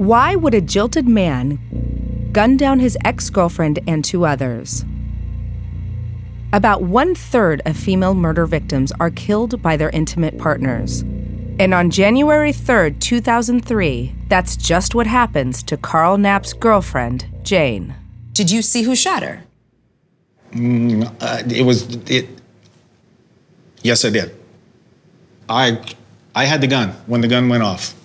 Why would a jilted man gun down his ex girlfriend and two others? About one third of female murder victims are killed by their intimate partners. And on January 3rd, 2003, that's just what happens to Karl Knapp's girlfriend, Jane. Did you see who shot her? Mm, uh, it was it. Yes, I did. I I had the gun when the gun went off.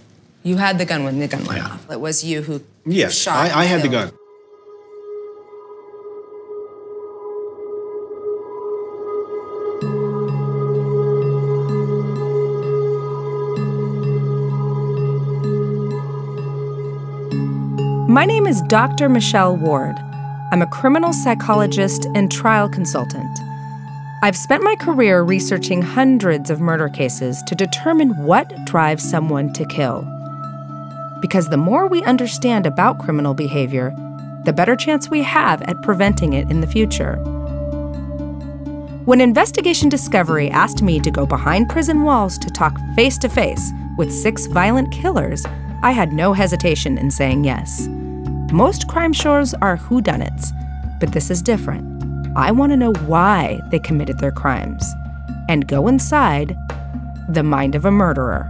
You had the gun when the gun went Yeah. off. It was you who Yes, shot. I, I had the gun. My name is Dr. Michelle Ward. I'm a criminal psychologist and trial consultant. I've spent my career researching hundreds of murder cases to determine what drives someone to kill. Because the more we understand about criminal behavior, the better chance we have at preventing it in the future. When Investigation Discovery asked me to go behind prison walls to talk face to face with six violent killers, I had no hesitation in saying yes. Most crime shows are whodunits, but this is different. I want to know why they committed their crimes and go inside the mind of a murderer.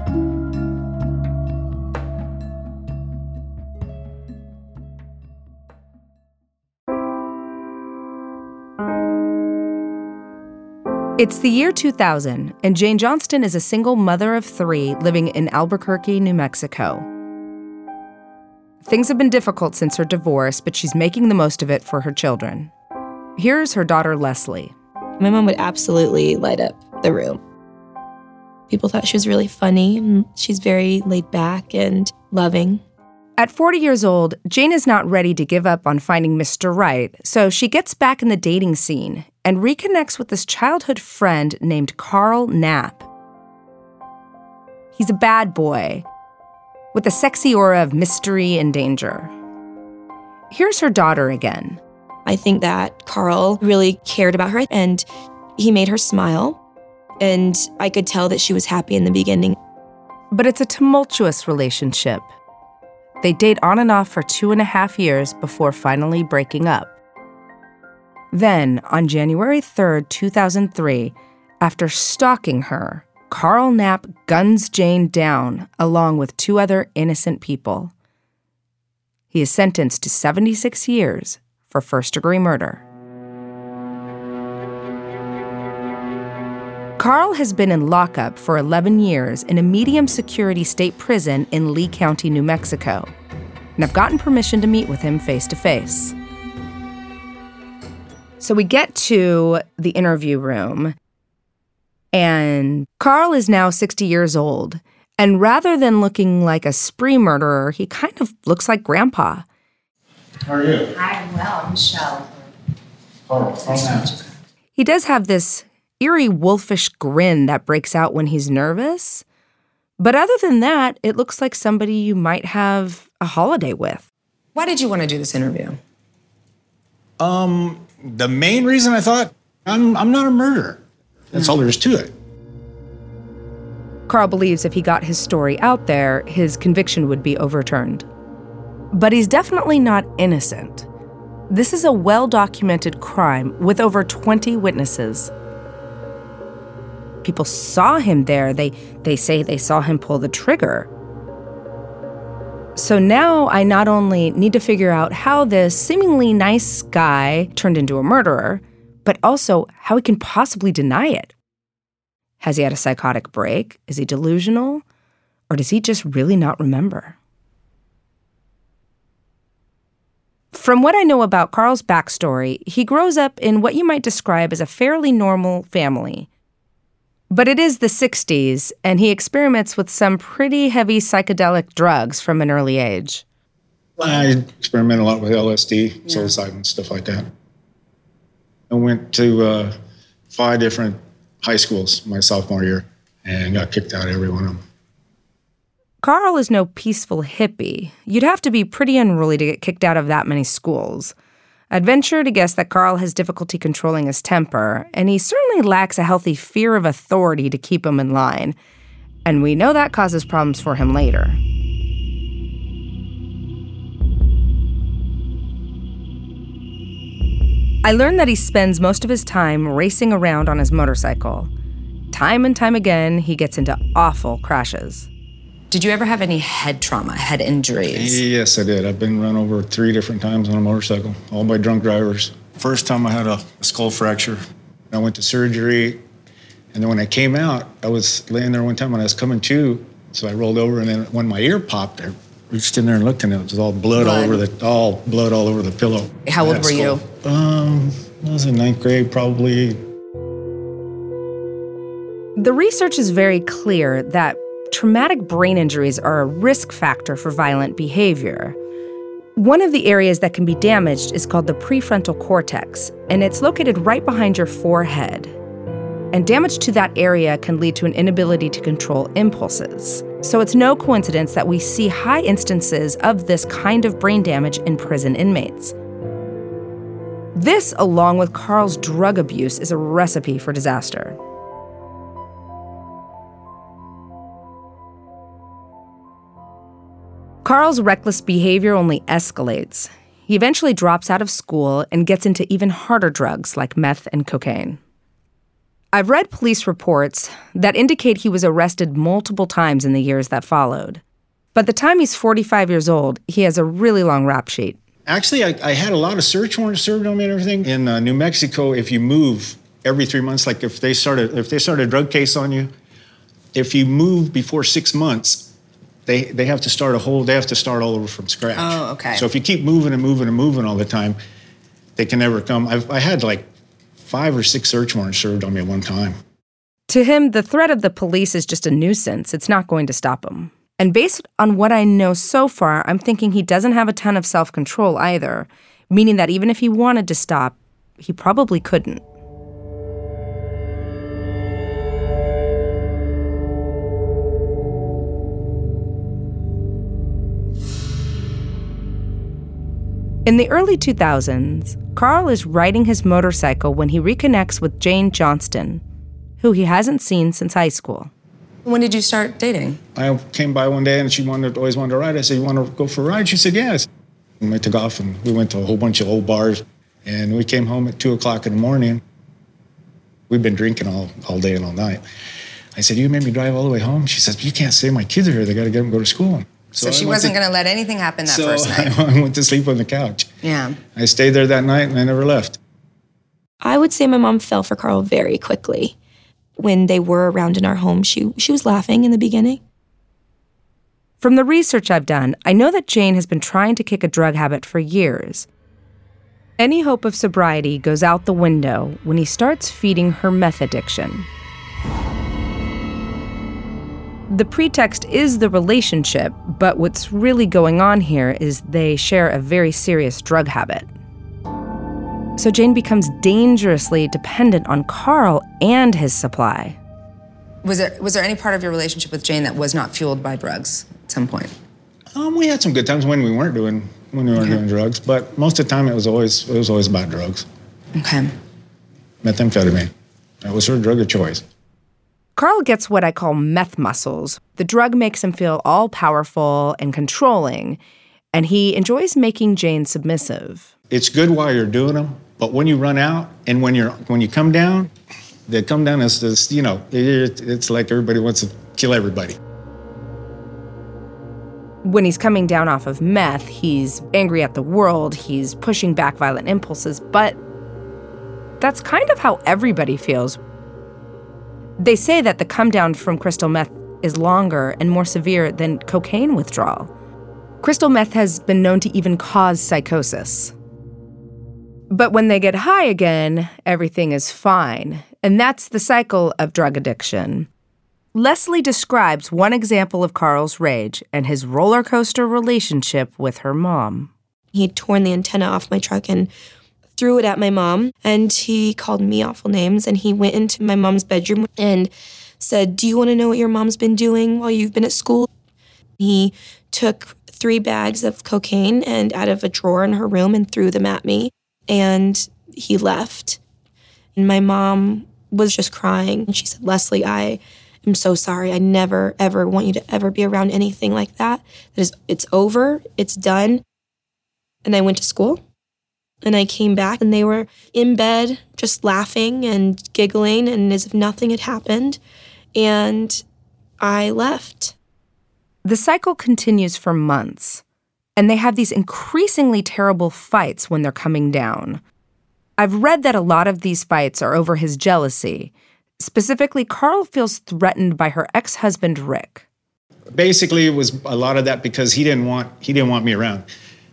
It's the year 2000, and Jane Johnston is a single mother of three living in Albuquerque, New Mexico. Things have been difficult since her divorce, but she's making the most of it for her children. Here's her daughter, Leslie. My mom would absolutely light up the room. People thought she was really funny. She's very laid back and loving. At 40 years old, Jane is not ready to give up on finding Mr. Right, so she gets back in the dating scene and reconnects with this childhood friend named Karl Knapp. He's a bad boy with a sexy aura of mystery and danger. Here's her daughter again. I think that Karl really cared about her and he made her smile. And I could tell that she was happy in the beginning. But it's a tumultuous relationship. They date on and off for two and a half years before finally breaking up. Then, on January 3rd, 2003, after stalking her, Karl Knapp guns Jane down along with two other innocent people. He is sentenced to 76 years for first degree murder. Karl has been in lockup for 11 years in a medium security state prison in Lea County, New Mexico. And I've gotten permission to meet with him face to face. So we get to the interview room, and Karl is now 60 years old. And rather than looking like a spree murderer, he kind of looks like grandpa. How are you? I'm well, I'm Michelle. Karl, Karl Knapp. He does have this eerie wolfish grin that breaks out when he's nervous. But other than that, it looks like somebody you might have a holiday with. Why did you want to do this interview? Um, the main reason I thought I'm I'm not a murderer. That's all there is to it. Karl believes if he got his story out there, his conviction would be overturned. But he's definitely not innocent. This is a well documented crime with over 20 witnesses. People saw him there. They, they say they saw him pull the trigger. So now I not only need to figure out how this seemingly nice guy turned into a murderer, but also how he can possibly deny it. Has he had a psychotic break? Is he delusional? Or does he just really not remember? From what I know about Karl's backstory, he grows up in what you might describe as a fairly normal family. But it is the 60s, and he experiments with some pretty heavy psychedelic drugs from an early age. I experiment a lot with LSD, psilocybin, stuff like that. I went to uh, five different high schools my sophomore year and got kicked out of every one of them. Karl is no peaceful hippie. You'd have to be pretty unruly to get kicked out of that many schools. I'd venture to guess that Karl has difficulty controlling his temper, and he certainly lacks a healthy fear of authority to keep him in line. And we know that causes problems for him later. I learned that he spends most of his time racing around on his motorcycle. Time and time again, he gets into awful crashes. Did you ever have any head trauma, head injuries? Yes, I did. I've been run over three different times on a motorcycle, all by drunk drivers. First time I had a skull fracture. I went to surgery, and then when I came out, I was laying there one time when I was coming to, so I rolled over, and then when my ear popped, I reached in there and looked, and it was all blood, all over the all blood all over the pillow. How old had were you? Um, I was in ninth grade, probably. The research is very clear that traumatic brain injuries are a risk factor for violent behavior. One of the areas that can be damaged is called the prefrontal cortex, and it's located right behind your forehead. And damage to that area can lead to an inability to control impulses. So it's no coincidence that we see high instances of this kind of brain damage in prison inmates. This, along with Karl's drug abuse, is a recipe for disaster. Karl's reckless behavior only escalates. He eventually drops out of school and gets into even harder drugs like meth and cocaine. I've read police reports that indicate he was arrested multiple times in the years that followed. By the time he's 45 years old, he has a really long rap sheet. Actually, I, I had a lot of search warrants served on me and everything. In uh, New Mexico, if you move every three months, like if they started if they start a drug case on you, if you move before six months, they they have to start a whole they have to start all over from scratch. Oh, okay. So if you keep moving and moving and moving all the time, they can never come. I've, I had like five or six search warrants served on me at one time. To him, the threat of the police is just a nuisance. It's not going to stop him. And based on what I know so far, I'm thinking he doesn't have a ton of self control either, meaning that even if he wanted to stop, he probably couldn't. In the early 2000s, Karl is riding his motorcycle when he reconnects with Jane Johnston, who he hasn't seen since high school. When did you start dating? I came by one day and she wanted always wanted to ride. I said, "You want to go for a ride?" She said, "Yes." And we took off and we went to a whole bunch of old bars, and we came home at two o'clock in the morning. We'd been drinking all, all day and all night. I said, "You made me drive all the way home." She says, "You can't stay. My kids are here. They got to get them to go to school." So, I she wasn't to- going to let anything happen that so first night. I went to sleep on the couch. yeah. I stayed there that night and I never left. I would say my mom fell for Karl very quickly. When they were around in our home, she she was laughing in the beginning. From the research I've done, I know that Jane has been trying to kick a drug habit for years. Any hope of sobriety goes out the window when he starts feeding her meth addiction. The pretext is the relationship, but what's really going on here is they share a very serious drug habit. So Jane becomes dangerously dependent on Karl and his supply. Was there was there any part of your relationship with Jane that was not fueled by drugs at some point? Um, we had some good times when we weren't doing when we weren't doing drugs, but most of the time it was always it was always about drugs. Okay. Methamphetamine. That was her drug of choice. Karl gets what I call meth muscles. The drug makes him feel all powerful and controlling, and he enjoys making Jane submissive. It's good while you're doing them, but when you run out and when you're when you come down, the come down is this. You know, it, it's like everybody wants to kill everybody. When he's coming down off of meth, he's angry at the world, he's pushing back violent impulses, but that's kind of how everybody feels. They say that the come down from crystal meth is longer and more severe than cocaine withdrawal. Crystal meth has been known to even cause psychosis. But when they get high again, everything is fine. And that's the cycle of drug addiction. Leslie describes one example of Karl's rage and his roller coaster relationship with her mom. He had torn the antenna off my truck and threw it at my mom. And he called me awful names. And he went into my mom's bedroom and said, Do you want to know what your mom's been doing while you've been at school? He took three bags of cocaine and out of a drawer in her room and threw them at me. And he left. And my mom was just crying. And she said, Leslie, I am so sorry. I never, ever want you to ever be around anything like that. That is, it's over. It's done. And I went to school. And I came back and they were in bed just laughing and giggling and as if nothing had happened. And I left. The cycle continues for months, and they have these increasingly terrible fights when they're coming down. I've read that a lot of these fights are over his jealousy. Specifically, Karl feels threatened by her ex-husband Rick. Basically, it was a lot of that because he didn't want he didn't want me around.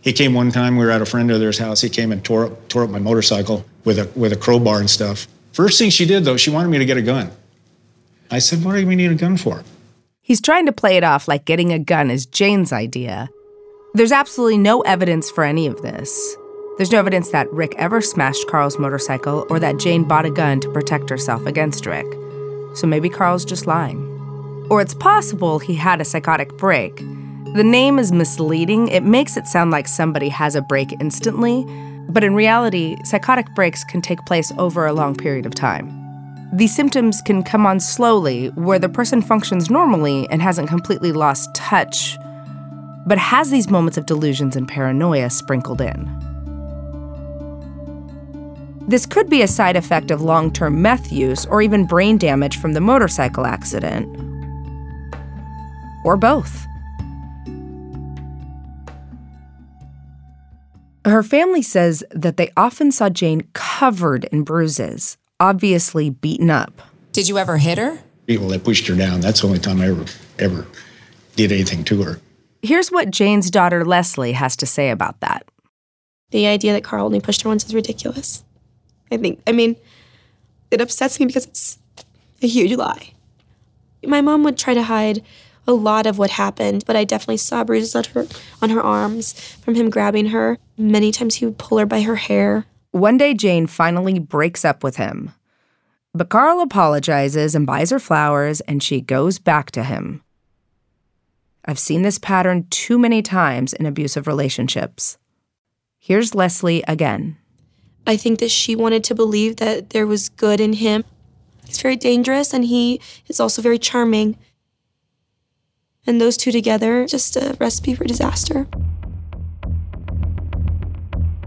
He came one time. We were at a friend of theirs' house. He came and tore up tore up my motorcycle with a with a crowbar and stuff. First thing she did though, she wanted me to get a gun. I said, "What do we need a gun for?" He's trying to play it off like getting a gun is Jane's idea. There's absolutely no evidence for any of this. There's no evidence that Rick ever smashed Karl's motorcycle or that Jane bought a gun to protect herself against Rick. So maybe Karl's just lying. Or it's possible he had a psychotic break. The name is misleading. It makes it sound like somebody has a break instantly, but in reality, psychotic breaks can take place over a long period of time. The symptoms can come on slowly, where the person functions normally and hasn't completely lost touch, but has these moments of delusions and paranoia sprinkled in. This could be a side effect of long term meth use or even brain damage from the motorcycle accident. Or both. Her family says that they often saw Jane covered in bruises, obviously beaten up. Did you ever hit her? People that pushed her down. That's the only time I ever ever did anything to her. Here's what Jane's daughter Leslie has to say about that. The idea that Karl only pushed her once is ridiculous. I think, I mean, it upsets me because it's a huge lie. My mom would try to hide a lot of what happened, but I definitely saw bruises on her, on her arms from him grabbing her. Many times he would pull her by her hair. One day, Jane finally breaks up with him. But Karl apologizes and buys her flowers, and she goes back to him. I've seen this pattern too many times in abusive relationships. Here's Leslie again. I think that she wanted to believe that there was good in him. He's very dangerous and he is also very charming. And those two together, just a recipe for disaster.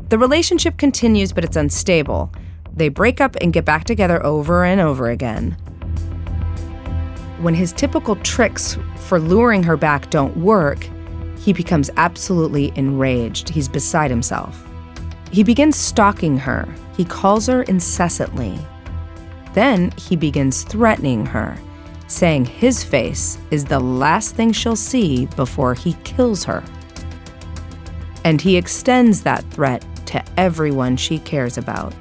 The relationship continues, but it's unstable. They break up and get back together over and over again. When his typical tricks for luring her back don't work, he becomes absolutely enraged. He's beside himself. He begins stalking her. He calls her incessantly. Then he begins threatening her, saying his face is the last thing she'll see before he kills her. And he extends that threat to everyone she cares about.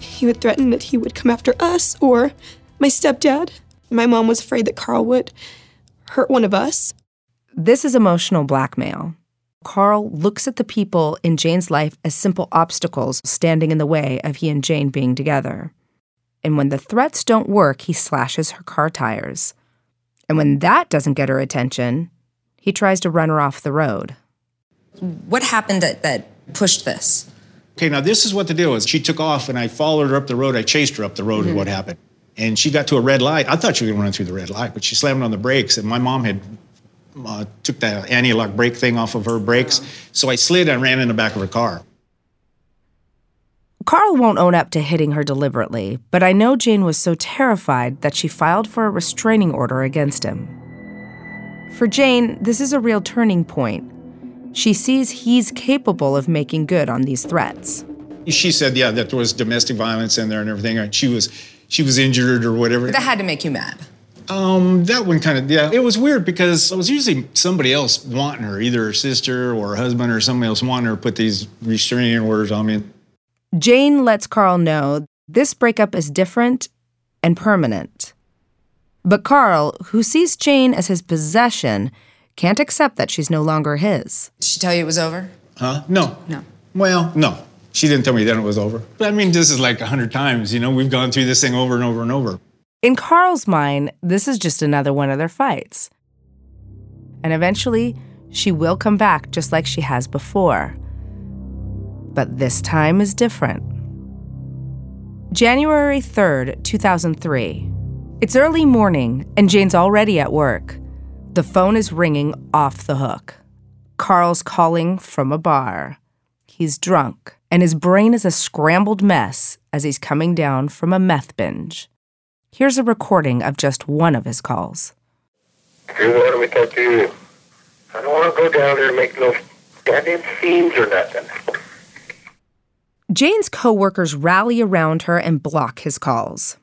He would threaten that he would come after us or my stepdad. My mom was afraid that Karl would hurt one of us. This is emotional blackmail. Karl looks at the people in Jane's life as simple obstacles standing in the way of he and Jane being together. And when the threats don't work, he slashes her car tires. And when that doesn't get her attention, he tries to run her off the road. What happened that, that pushed this? Okay, now this is what the deal is. She took off and I followed her up the road. I chased her up the road, mm-hmm. what happened. And she got to a red light. I thought she was going to run through the red light, but she slammed on the brakes. And my mom had uh, took the anti-lock brake thing off of her brakes. So I slid and ran in the back of her car. Karl won't own up to hitting her deliberately, but I know Jane was so terrified that she filed for a restraining order against him. For Jane, this is a real turning point. She sees he's capable of making good on these threats. She said, yeah, that there was domestic violence in there and everything. And she was she was injured or whatever. That had to make you mad. Um, that one kind of yeah. It was weird because it was usually somebody else wanting her, either her sister or her husband or somebody else wanting her to put these restraining orders on me. Jane lets Karl know this breakup is different and permanent. But Karl, who sees Jane as his possession, can't accept that she's no longer his. Did she tell you it was over? Huh? No. No. Well, no. She didn't tell me then it was over. But I mean, this is like a hundred times, you know, we've gone through this thing over and over and over. In Karl's mind, this is just another one of their fights. And eventually, she will come back just like she has before. But this time is different. January 3rd, 2003. It's early morning, and Jane's already at work. The phone is ringing off the hook. Karl's calling from a bar. He's drunk, and his brain is a scrambled mess as he's coming down from a meth binge. Here's a recording of just one of his calls. You want me to talk to you? I don't want to go down there and make no goddamn scenes or nothing. Jane's coworkers rally around her and block his calls.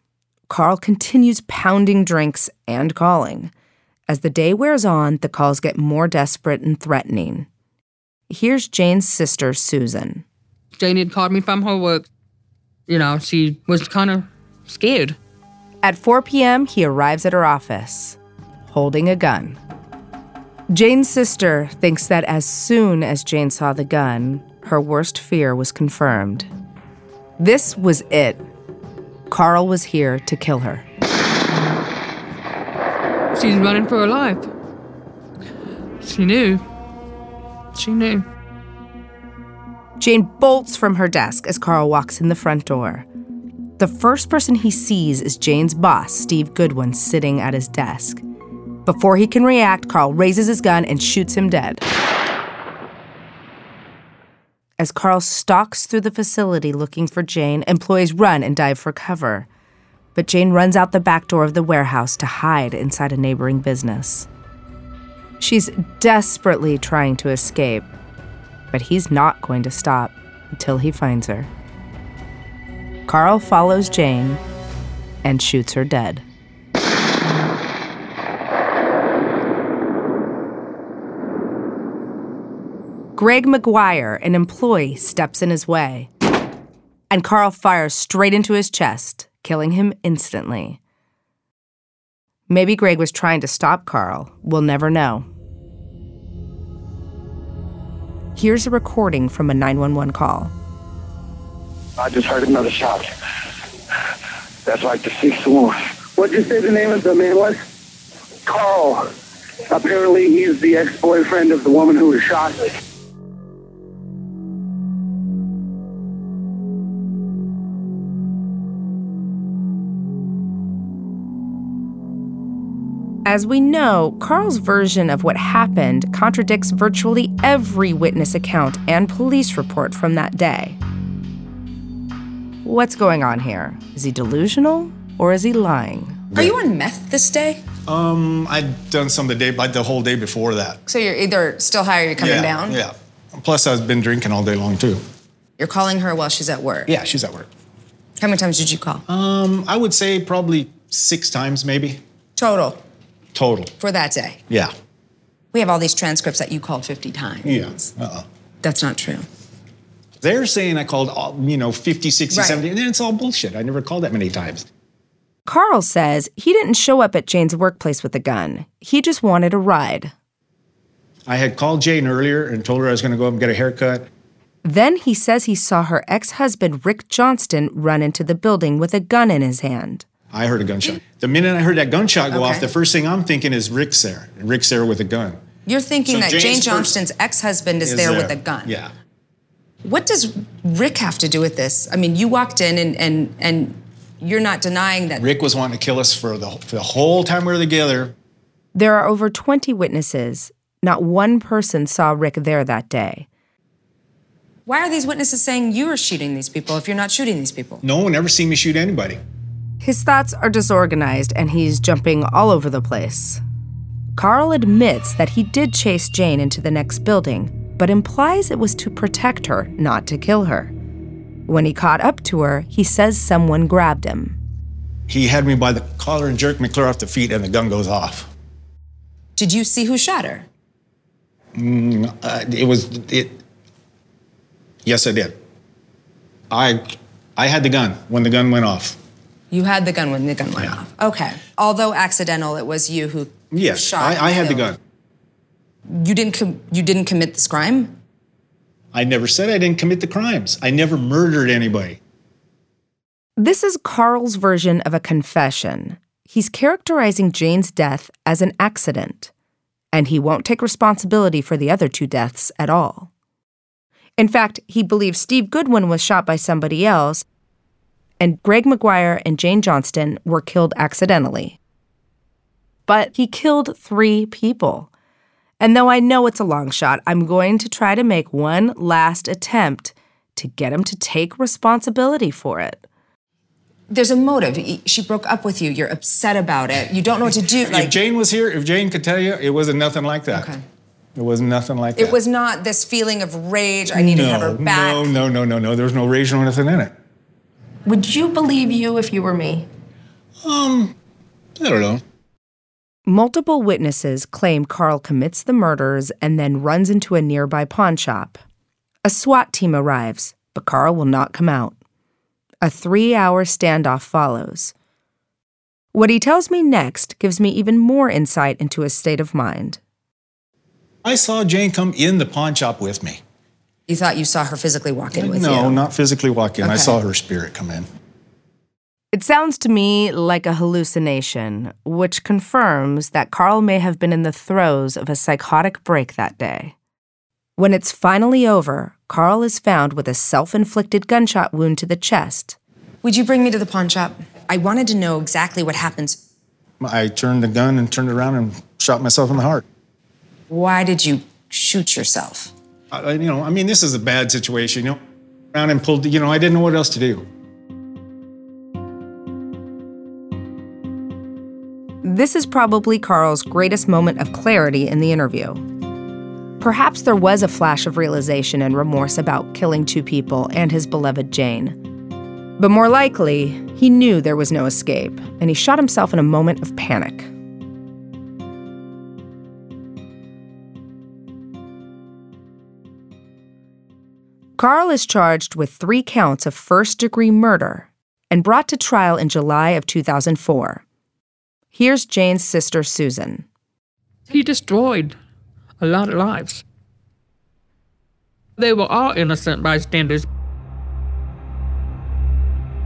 Karl continues pounding drinks and calling. As the day wears on, the calls get more desperate and threatening. Here's Jane's sister, Susan. Jane had called me from her work. You know, she was kind of scared. At 4 p.m., he arrives at her office, holding a gun. Jane's sister thinks that as soon as Jane saw the gun, her worst fear was confirmed. This was it. Karl was here to kill her. She's running for her life. She knew. She knew. Jane bolts from her desk as Karl walks in the front door. The first person he sees is Jane's boss, Steve Goodwin, sitting at his desk. Before he can react, Karl raises his gun and shoots him dead. As Karl stalks through the facility looking for Jane, employees run and dive for cover. But Jane runs out the back door of the warehouse to hide inside a neighboring business. She's desperately trying to escape, but he's not going to stop until he finds her. Karl follows Jane and shoots her dead. Greg McGuire, an employee, steps in his way, and Karl fires straight into his chest, killing him instantly. Maybe Greg was trying to stop Karl. We'll never know. Here's a recording from a 911 call. I just heard another shot. That's like the sixth one. What'd you say the name of the man was? Karl. Apparently, he's the ex-boyfriend of the woman who was shot. As we know, Karl's version of what happened contradicts virtually every witness account and police report from that day. What's going on here? Is he delusional or is he lying? Are you on meth this day? Um, I'd done some the day, like the whole day before that. So you're either still high or you're coming yeah, down? Yeah. Plus, I've been drinking all day long too. You're calling her while she's at work? Yeah, she's at work. How many times did you call? Um, I would say probably six times, maybe Total total. for that day. Yeah. We have all these transcripts that you called 50 times. Yeah. Uh-uh. That's not true. They're saying I called, all, you know, 50, 60, Right. 70, and it's all bullshit. I never called that many times. Karl says he didn't show up at Jane's workplace with a gun. He just wanted a ride. I had called Jane earlier and told her I was going to go up and get a haircut. Then he says he saw her ex husband, Rick Johnston, run into the building with a gun in his hand. I heard a gunshot. The minute I heard that gunshot go off, the first thing I'm thinking is Rick's there. Rick's there with a gun. You're thinking So that Jane's Jane Johnston's ex-husband is, Is there, with a gun. Yeah. What does Rick have to do with this? I mean, you walked in and and and you're not denying that. Rick was wanting to kill us for the, for the whole time we were together. There are over 20 witnesses. Not one person saw Rick there that day. Why are these witnesses saying you are shooting these people if you're not shooting these people? No one ever seen me shoot anybody. His thoughts are disorganized and he's jumping all over the place. Karl admits that he did chase Jane into the next building, but implies it was to protect her, not to kill her. When he caught up to her, he says someone grabbed him. He had me by the collar and jerked me clear off the feet, and the gun goes off. Did you see who shot her? Uh, it was it. Yes, I did. I I had the gun when the gun went off. You had the gun when the gun went Yeah. off. Okay. Although accidental, it was you who Yes, shot. I, I and had the gun. You didn't. Com- you didn't commit this crime. I never said I didn't commit the crimes. I never murdered anybody. This is Karl's version of a confession. He's characterizing Jane's death as an accident, and he won't take responsibility for the other two deaths at all. In fact, he believes Steve Goodwin was shot by somebody else, and Greg McGuire and Jane Johnston were killed accidentally. But he killed three people. And though I know it's a long shot, I'm going to try to make one last attempt to get him to take responsibility for it. There's a motive. She broke up with you. You're upset about it. You don't know what to do. if Jane was here, if Jane could tell you, it wasn't nothing like that. Okay. It wasn't nothing like that. It was not this feeling of rage. I need no, to have her back. No, no, no, no, no. There was no rage or anything in it. Would you believe you if you were me? Um, I don't know. Multiple witnesses claim Karl commits the murders and then runs into a nearby pawn shop. A SWAT team arrives, but Karl will not come out. A three hour standoff follows. What he tells me next gives me even more insight into his state of mind. I saw Jane come in the pawn shop with me. You thought you saw her physically walk in with no, you? No, not physically walk in. Okay. I saw her spirit come in. It sounds to me like a hallucination, which confirms that Karl may have been in the throes of a psychotic break that day. When it's finally over, Karl is found with a self inflicted gunshot wound to the chest. Would you bring me to the pawn shop? I wanted to know exactly what happens. I turned the gun and turned it around and shot myself in the heart. Why did you shoot yourself? I, you know, I mean, this is a bad situation. You know, around and pulled. You know, I didn't know what else to do. This is probably Karl's greatest moment of clarity in the interview. Perhaps there was a flash of realization and remorse about killing two people and his beloved Jane. But more likely, he knew there was no escape, and he shot himself in a moment of panic. Karl is charged with three counts of first degree murder and brought to trial in July of 2004. Here's Jane's sister, Susan. He destroyed a lot of lives. They were all innocent bystanders.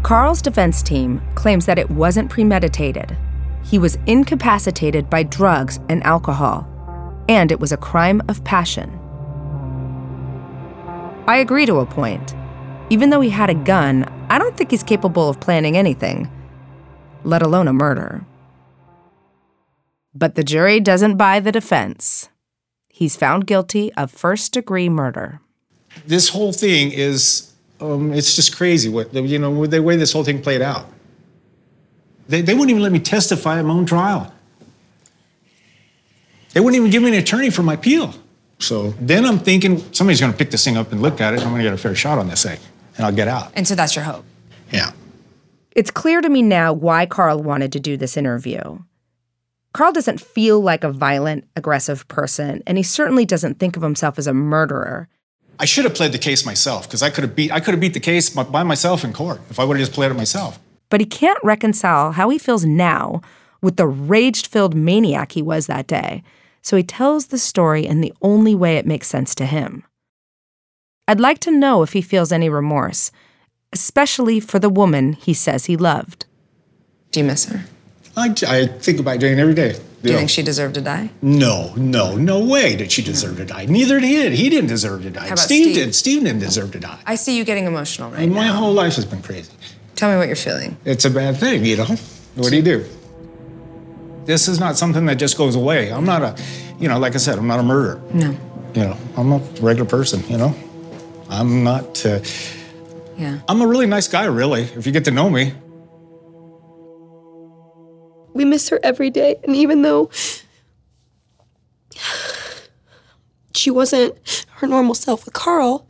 Karl's defense team claims that it wasn't premeditated. He was incapacitated by drugs and alcohol, and it was a crime of passion. I agree to a point. Even though he had a gun, I don't think he's capable of planning anything, let alone a murder. But the jury doesn't buy the defense. He's found guilty of first degree murder. This whole thing is, um, it's just crazy what, you know, the way this whole thing played out. They, they wouldn't even let me testify at my own trial. They wouldn't even give me an attorney for my appeal. So then I'm thinking somebody's going to pick this thing up and look at it. And I'm going to get a fair shot on this thing, and I'll get out. And so that's your hope. Yeah. It's clear to me now why Karl wanted to do this interview. Karl doesn't feel like a violent, aggressive person, and he certainly doesn't think of himself as a murderer. I should have pled the case myself because I could have beat I could have beat the case by myself in court if I would have just played it myself. But he can't reconcile how he feels now with the rage-filled maniac he was that day. So he tells the story in the only way it makes sense to him. I'd like to know if he feels any remorse, especially for the woman he says he loved. Do you miss her? I, I think about Jane every day. Do you think she deserved to die? No, no, no way did she deserve to die. Neither did he. He didn't deserve to die. How about Steve, Steve? did. Steve didn't deserve to die. I see you getting emotional right my now. whole life has been crazy. Tell me what you're feeling. It's a bad thing, you know. What do you do? This is not something that just goes away. I'm not a, you know, like I said, I'm not a murderer. No. You know, I'm a regular person. You know, I'm not. Uh, Yeah. I'm a really nice guy, really. If you get to know me, We miss her every day, and even though she wasn't her normal self with Karl,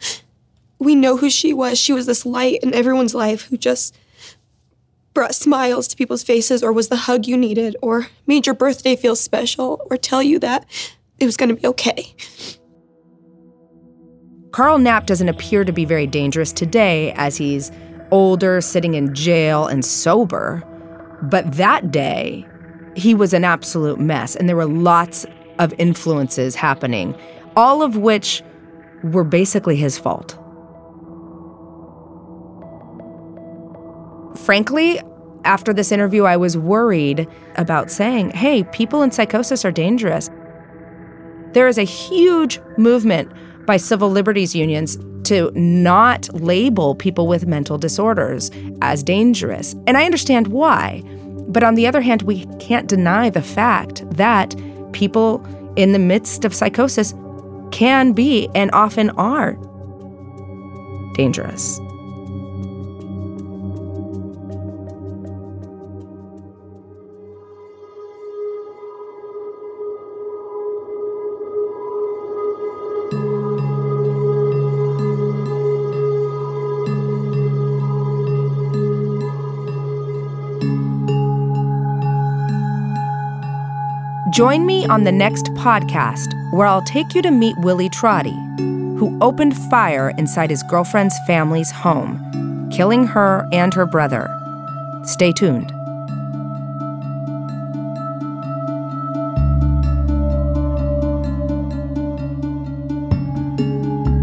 we know who she was. She was this light in everyone's life who just brought smiles to people's faces, or was the hug you needed, or made your birthday feel special, or tell you that it was going to be okay. Karl Knapp doesn't appear to be very dangerous today as he's older, sitting in jail, and sober. But that day, he was an absolute mess, and there were lots of influences happening, all of which were basically his fault. Frankly, after this interview, I was worried about saying, hey, people in psychosis are dangerous. There is a huge movement by civil liberties unions to not label people with mental disorders as dangerous. And I understand why. But on the other hand, we can't deny the fact that people in the midst of psychosis can be and often are dangerous. Join me on the next podcast where I'll take you to meet Willie Trottie, who opened fire inside his girlfriend's family's home, killing her and her brother. Stay tuned.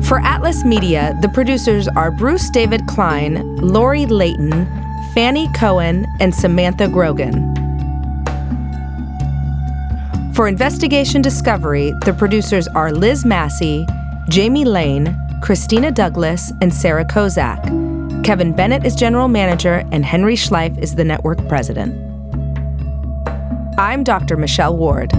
For Atlas Media, the producers are Bruce David Klein, Lori Layton, Fanny Cohen, and Samantha Grogan. For Investigation Discovery, the producers are Liz Massey, Jamie Lane, Christina Douglas, and Sarah Kozak. Kevin Bennett is general manager, and Henry Schleiff is the network president. I'm Dr. Michelle Ward.